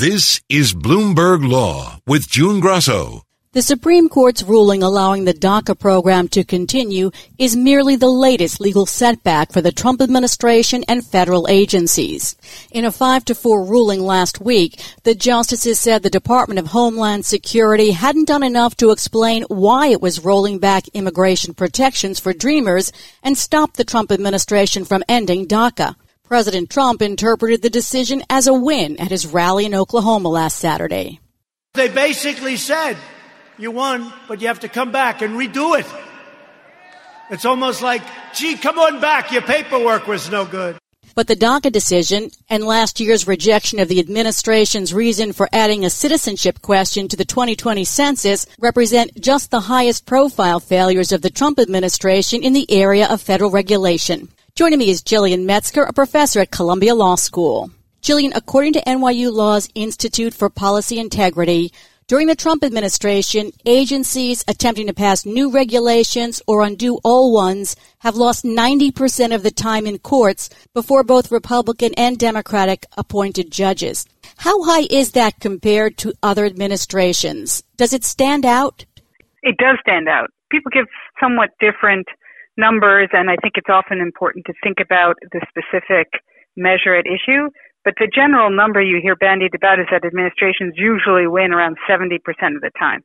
This is Bloomberg Law with June Grasso. The Supreme Court's ruling allowing the DACA program to continue is merely the latest legal setback for the Trump administration and federal agencies. In a 5 to 4 ruling last week, the justices said the Department of Homeland Security hadn't done enough to explain why it was rolling back immigration protections for dreamers and stop the Trump administration from ending DACA. President Trump interpreted the decision as a win at his rally in Oklahoma last Saturday. They basically said, you won, but you have to come back and redo it. It's almost like, gee, come on back. Your paperwork was no good. But the DACA decision and last year's rejection of the administration's reason for adding a citizenship question to the 2020 census represent just the highest profile failures of the Trump administration in the area of federal regulation. Joining me is Gillian Metzger, a professor at Columbia Law School. Gillian, according to NYU Law's Institute for Policy Integrity, during the Trump administration, agencies attempting to pass new regulations or undo old ones have lost 90% of the time in courts before both Republican and Democratic appointed judges. How high is that compared to other administrations? Does it stand out? It does stand out. People give somewhat different numbers, and I think it's often important to think about the specific measure at issue. But the general number you hear bandied about is that administrations usually win around 70% of the time.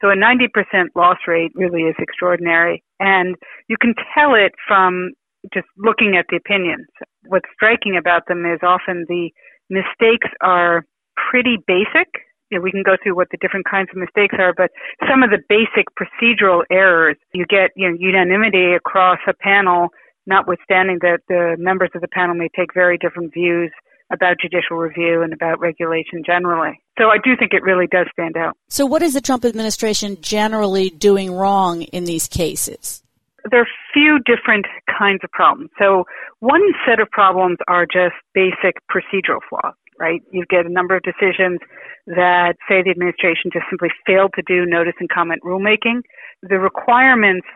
So a 90% loss rate really is extraordinary. And you can tell it from just looking at the opinions. What's striking about them is often the mistakes are pretty basic. You know, we can go through what the different kinds of mistakes are, but some of the basic procedural errors, you get you know, unanimity across a panel, notwithstanding that the members of the panel may take very different views about judicial review and about regulation generally. So I do think it really does stand out. So what is the Trump administration generally doing wrong in these cases? There are a few different kinds of problems. So one set of problems are just basic procedural flaws, right? You get a number of decisions that say the administration just simply failed to do notice and comment rulemaking. The requirements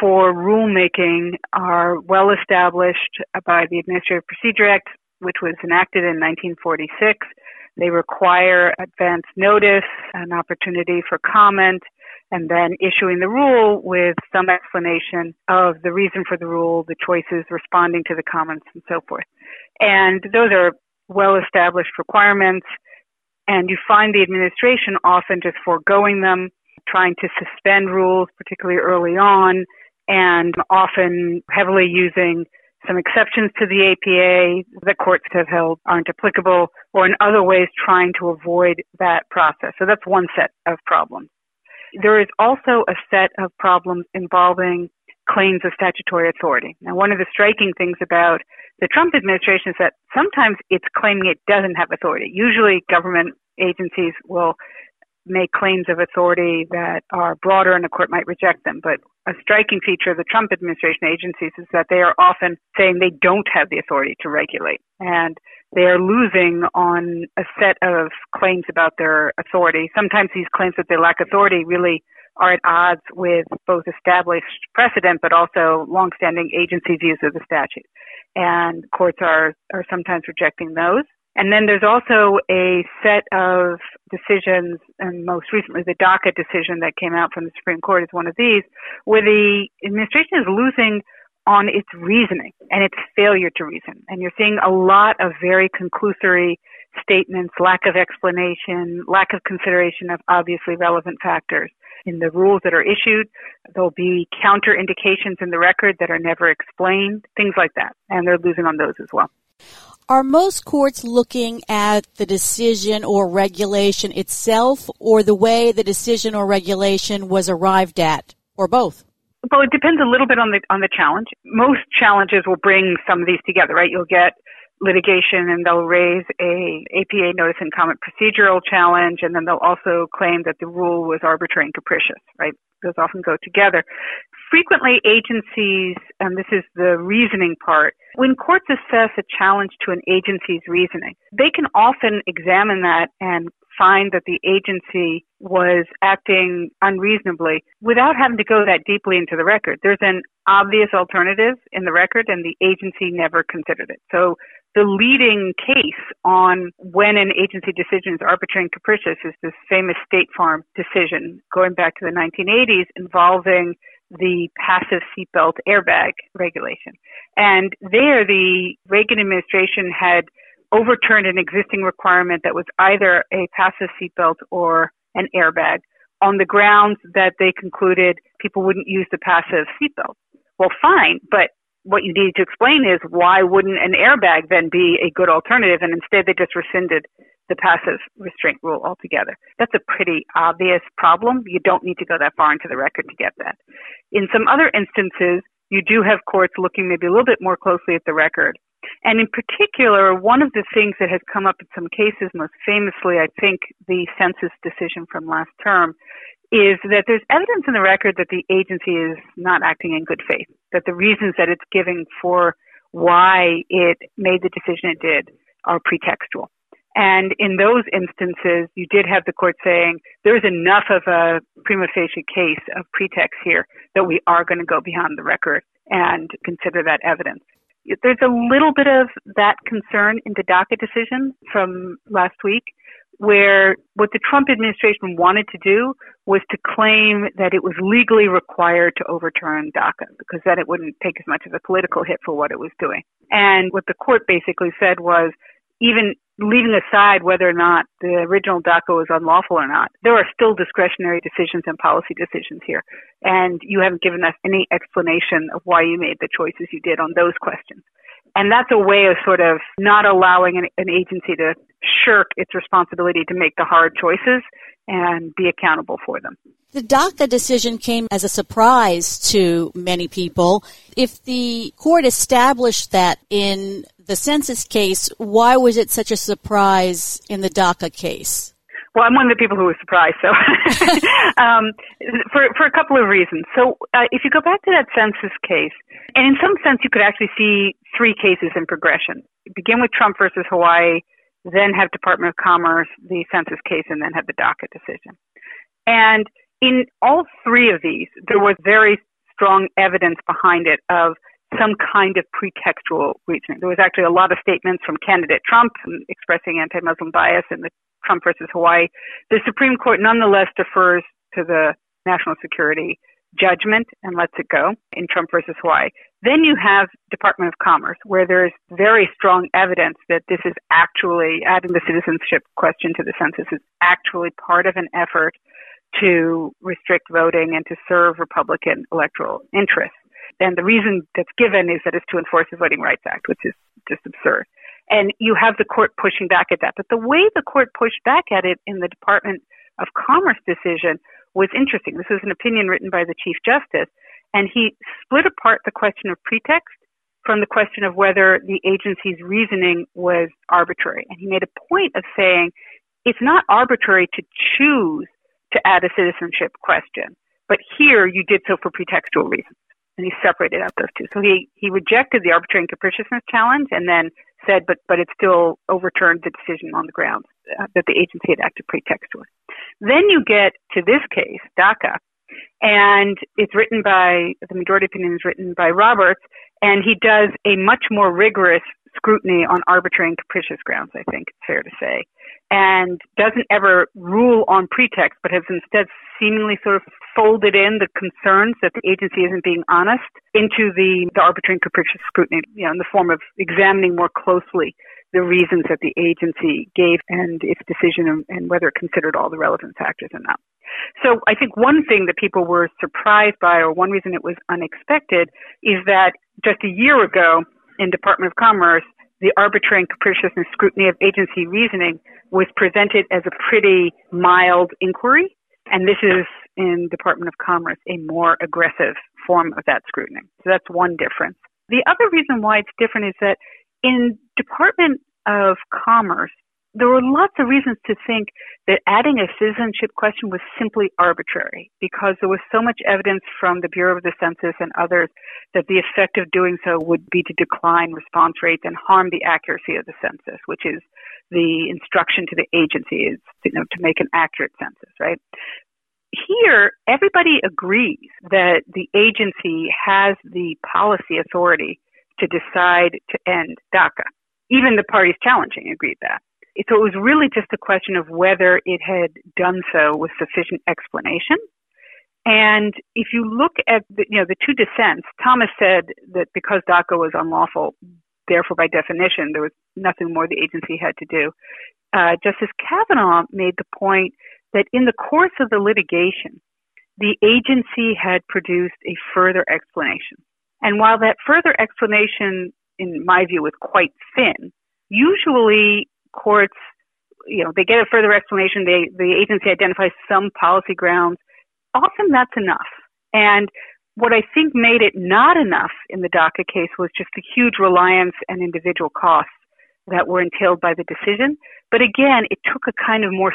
for rulemaking are well established by the Administrative Procedure Act, which was enacted in 1946. They require advance notice, an opportunity for comment, and then issuing the rule with some explanation of the reason for the rule, the choices responding to the comments, and so forth. And those are well established requirements. And you find the administration often just foregoing them, trying to suspend rules, particularly early on, and often heavily using some exceptions to the APA that courts have held aren't applicable, or in other ways trying to avoid that process. So that's one set of problems. There is also a set of problems involving claims of statutory authority. Now, one of the striking things about the Trump administration is that sometimes it's claiming it doesn't have authority. Usually government agencies will make claims of authority that are broader and the court might reject them. But a striking feature of the Trump administration agencies is that they are often saying they don't have the authority to regulate. And they are losing on a set of claims about their authority. Sometimes these claims that they lack authority really are at odds with both established precedent but also longstanding agency views of the statute. And courts are, are sometimes rejecting those. And then there's also a set of decisions, and most recently the DACA decision that came out from the Supreme Court is one of these, where the administration is losing on its reasoning and its failure to reason. And you're seeing a lot of very conclusory statements, lack of explanation, lack of consideration of obviously relevant factors in the rules that are issued. There'll be counter indications in the record that are never explained, things like that. And they're losing on those as well. Are most courts looking at the decision or regulation itself or the way the decision or regulation was arrived at or both? Well, it depends a little bit on the on the challenge. Most challenges will bring some of these together, right? You'll get litigation and they'll raise a APA notice and comment procedural challenge and then they'll also claim that the rule was arbitrary and capricious, right? Those often go together. Frequently agencies, and this is the reasoning part, when courts assess a challenge to an agency's reasoning, they can often examine that and find that the agency was acting unreasonably without having to go that deeply into the record. There's an obvious alternative in the record and the agency never considered it. So the leading case on when an agency decision is arbitrary and capricious is this famous State Farm decision going back to the 1980s involving the passive seatbelt airbag regulation. And there, the Reagan administration had overturned an existing requirement that was either a passive seatbelt or an airbag on the grounds that they concluded people wouldn't use the passive seatbelt. Well, fine, but what you need to explain is why wouldn't an airbag then be a good alternative? And instead, they just rescinded the passive restraint rule altogether. That's a pretty obvious problem. You don't need to go that far into the record to get that. In some other instances, you do have courts looking maybe a little bit more closely at the record. And in particular, one of the things that has come up in some cases, most famously, I think, the census decision from last term, is that there's evidence in the record that the agency is not acting in good faith, that the reasons that it's giving for why it made the decision it did are pretextual. And in those instances, you did have the court saying there's enough of a prima facie case of pretext here that we are going to go beyond the record and consider that evidence. There's a little bit of that concern in the DACA decision from last week where what the Trump administration wanted to do was to claim that it was legally required to overturn DACA because then it wouldn't take as much of a political hit for what it was doing. And what the court basically said was even leaving aside whether or not the original DACA was unlawful or not, there are still discretionary decisions and policy decisions here. And you haven't given us any explanation of why you made the choices you did on those questions. And that's a way of sort of not allowing an, an agency to shirk its responsibility to make the hard choices and be accountable for them. The DACA decision came as a surprise to many people. If the court established that in the census case, why was it such a surprise in the DACA case? Well, I'm one of the people who was surprised. So, um, for for a couple of reasons. So, uh, if you go back to that census case, and in some sense, you could actually see three cases in progression. Begin with Trump versus Hawaii, then have Department of Commerce, the census case, and then have the DACA decision. And in all three of these, there was very strong evidence behind it of some kind of pretextual reasoning. There was actually a lot of statements from candidate Trump expressing anti-Muslim bias in the Trump versus Hawaii. The Supreme Court nonetheless defers to the national security judgment and lets it go in Trump versus Hawaii. Then you have Department of Commerce, where there's very strong evidence that this is actually adding the citizenship question to the census is actually part of an effort to restrict voting and to serve Republican electoral interests. And the reason that's given is that it's to enforce the Voting Rights Act, which is just absurd. And you have the court pushing back at that. But the way the court pushed back at it in the Department of Commerce decision was interesting. This was an opinion written by the Chief Justice, and he split apart the question of pretext from the question of whether the agency's reasoning was arbitrary. And he made a point of saying it's not arbitrary to choose to add a citizenship question, but here you did so for pretextual reasons. And he separated out those two. So he, he rejected the arbitrary and capriciousness challenge and then said, but, but it still overturned the decision on the grounds uh, that the agency had acted pretextually. Then you get to this case, DACA, and it's written by, the majority opinion is written by Roberts, and he does a much more rigorous scrutiny on arbitrary and capricious grounds, I think it's fair to say, and doesn't ever rule on pretext, but has instead seemingly sort of folded in the concerns that the agency isn't being honest into the, the arbitrary and capricious scrutiny, you know, in the form of examining more closely the reasons that the agency gave and its decision and, and whether it considered all the relevant factors or not. So I think one thing that people were surprised by, or one reason it was unexpected, is that just a year ago in Department of Commerce, the arbitrary and capriciousness scrutiny of agency reasoning was presented as a pretty mild inquiry. And this is in Department of Commerce a more aggressive form of that scrutiny. So that's one difference. The other reason why it's different is that in Department of Commerce, there were lots of reasons to think that adding a citizenship question was simply arbitrary because there was so much evidence from the Bureau of the Census and others that the effect of doing so would be to decline response rates and harm the accuracy of the census, which is the instruction to the agency is you know, to make an accurate census, right? Here, everybody agrees that the agency has the policy authority to decide to end DACA even the parties challenging agreed that. So it was really just a question of whether it had done so with sufficient explanation. And if you look at the, you know the two dissents, Thomas said that because DACA was unlawful, therefore by definition there was nothing more the agency had to do. Uh, Justice Kavanaugh made the point that in the course of the litigation, the agency had produced a further explanation. And while that further explanation, in my view, was quite thin, usually courts, you know, they get a further explanation. They, the agency identifies some policy grounds. Often that's enough. And what I think made it not enough in the DACA case was just the huge reliance and individual costs that were entailed by the decision. But again, it took a kind of more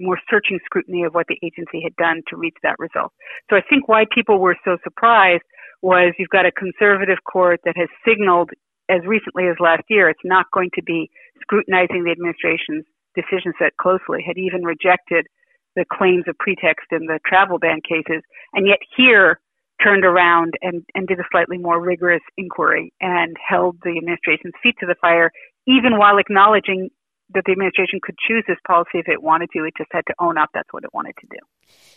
more searching scrutiny of what the agency had done to reach that result. So I think why people were so surprised was you've got a conservative court that has signaled as recently as last year it's not going to be scrutinizing the administration's decision set closely, had even rejected the claims of pretext in the travel ban cases, and yet here turned around and, and did a slightly more rigorous inquiry and held the administration's feet to the fire, even while acknowledging that the administration could choose this policy if it wanted to. It just had to own up that's what it wanted to do.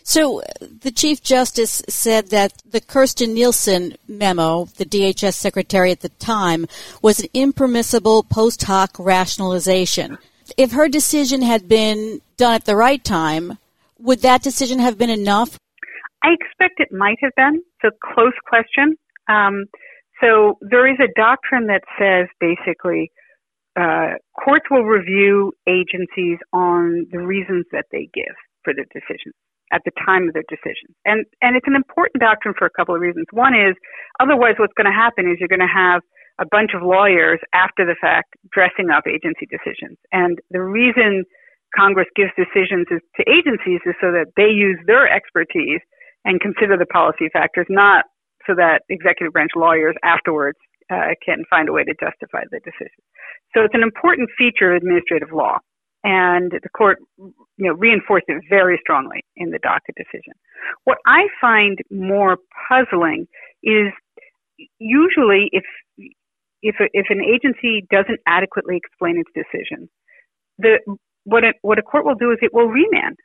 So the Chief Justice said that the Kirstjen Nielsen memo, the DHS secretary at the time, was an impermissible post hoc rationalization. If her decision had been done at the right time, would that decision have been enough? I expect it might have been. It's a close question. Um, so there is a doctrine that says basically uh, courts will review agencies on the reasons that they give for their decision at the time of their decision. And and it's an important doctrine for a couple of reasons. One is otherwise what's going to happen is you're going to have a bunch of lawyers after the fact dressing up agency decisions. And the reason Congress gives decisions is, to agencies is so that they use their expertise and consider the policy factors, not so that executive branch lawyers afterwards uh, can find a way to justify the decision. So it's an important feature of administrative law, and the court, you know, reinforced it very strongly in the DACA decision. What I find more puzzling is usually if if if an agency doesn't adequately explain its decision, the what what a court will do is it will remand.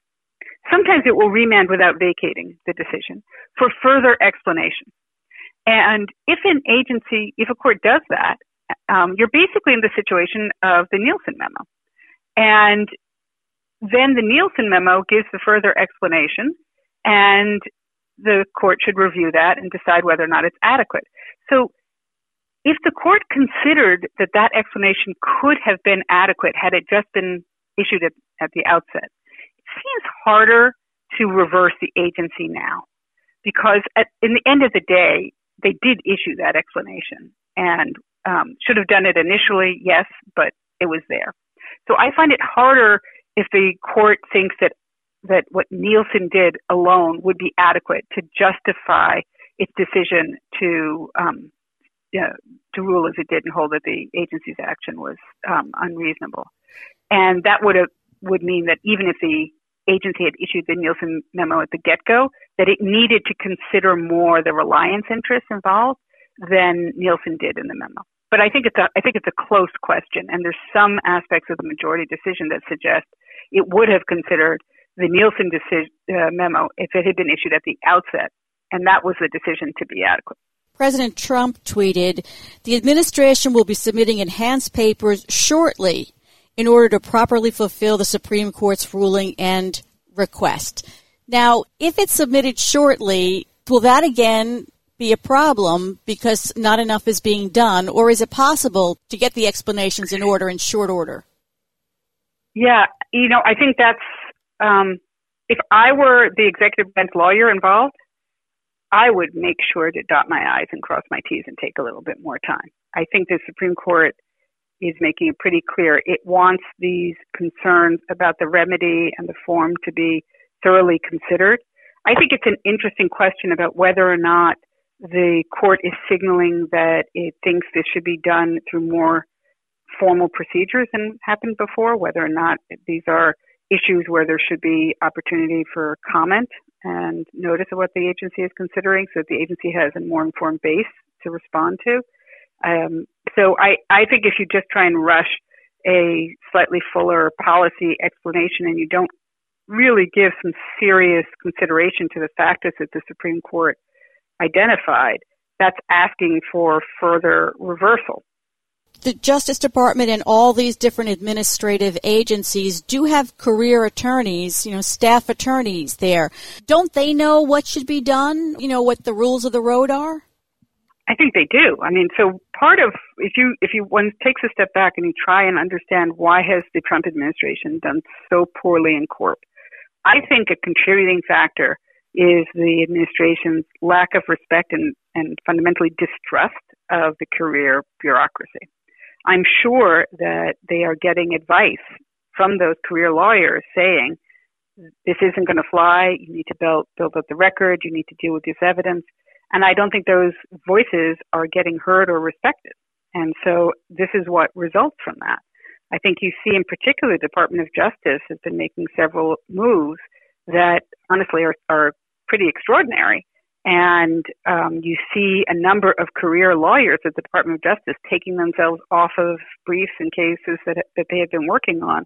Sometimes it will remand without vacating the decision for further explanation. And if an agency, if a court does that, um, you're basically in the situation of the Nielsen memo. And then the Nielsen memo gives the further explanation, and the court should review that and decide whether or not it's adequate. So if the court considered that that explanation could have been adequate had it just been issued at, at the outset, it seems harder to reverse the agency now because at, in the end of the day, they did issue that explanation and um, should have done it initially, yes, but it was there. So I find it harder if the court thinks that that what Nielsen did alone would be adequate to justify its decision to um, to rule as it did and hold that the agency's action was um, unreasonable. And that would have would mean that even if the agency had issued the Nielsen memo at the get-go, that it needed to consider more the reliance interests involved than Nielsen did in the memo. But I think it's a I think it's a close question, and there's some aspects of the majority decision that suggest it would have considered the Nielsen decision, uh, memo if it had been issued at the outset, and that was the decision to be adequate. President Trump tweeted, "The administration will be submitting enhanced papers shortly in order to properly fulfill the Supreme Court's ruling and request." Now, if it's submitted shortly, will that again be a problem because not enough is being done, or is it possible to get the explanations in order in short order? Yeah, you know, I think that's um, if I were the executive branch lawyer involved, I would make sure to dot my I's and cross my T's and take a little bit more time. I think the Supreme Court is making it pretty clear it wants these concerns about the remedy and the form to be thoroughly considered. I think it's an interesting question about whether or not the court is signaling that it thinks this should be done through more formal procedures than happened before, whether or not these are issues where there should be opportunity for comment and notice of what the agency is considering so that the agency has a more informed base to respond to. Um, so I, I think if you just try and rush a slightly fuller policy explanation and you don't really give some serious consideration to the factors that the Supreme Court identified, that's asking for further reversal. The Justice Department and all these different administrative agencies do have career attorneys, you know, staff attorneys there. Don't they know what should be done? You know, what the rules of the road are? I think they do. I mean, so part of if you if you one takes a step back and you try and understand why has the Trump administration done so poorly in court, I think a contributing factor is the administration's lack of respect and, and fundamentally distrust of the career bureaucracy. I'm sure that they are getting advice from those career lawyers saying, this isn't going to fly. You need to build, build up the record. You need to deal with this evidence. And I don't think those voices are getting heard or respected. And so this is what results from that. I think you see in particular the Department of Justice has been making several moves that honestly are, are pretty extraordinary. And um, you see a number of career lawyers at the Department of Justice taking themselves off of briefs and cases that, that they have been working on,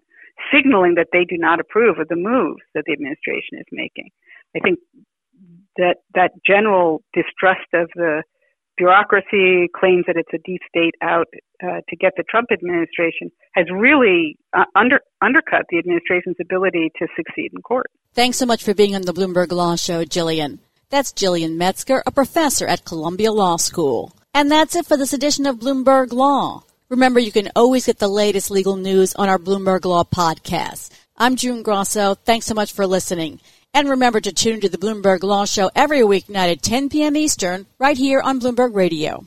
signaling that they do not approve of the moves that the administration is making. I think that that general distrust of the bureaucracy claims that it's a deep state out uh, to get the Trump administration has really uh, under, undercut the administration's ability to succeed in court. Thanks so much for being on the Bloomberg Law Show, Gillian. That's Gillian Metzger, a professor at Columbia Law School. And that's it for this edition of Bloomberg Law. Remember, you can always get the latest legal news on our Bloomberg Law podcast. I'm June Grasso. Thanks so much for listening. And remember to tune to the Bloomberg Law Show every weeknight at 10 p.m. Eastern, right here on Bloomberg Radio.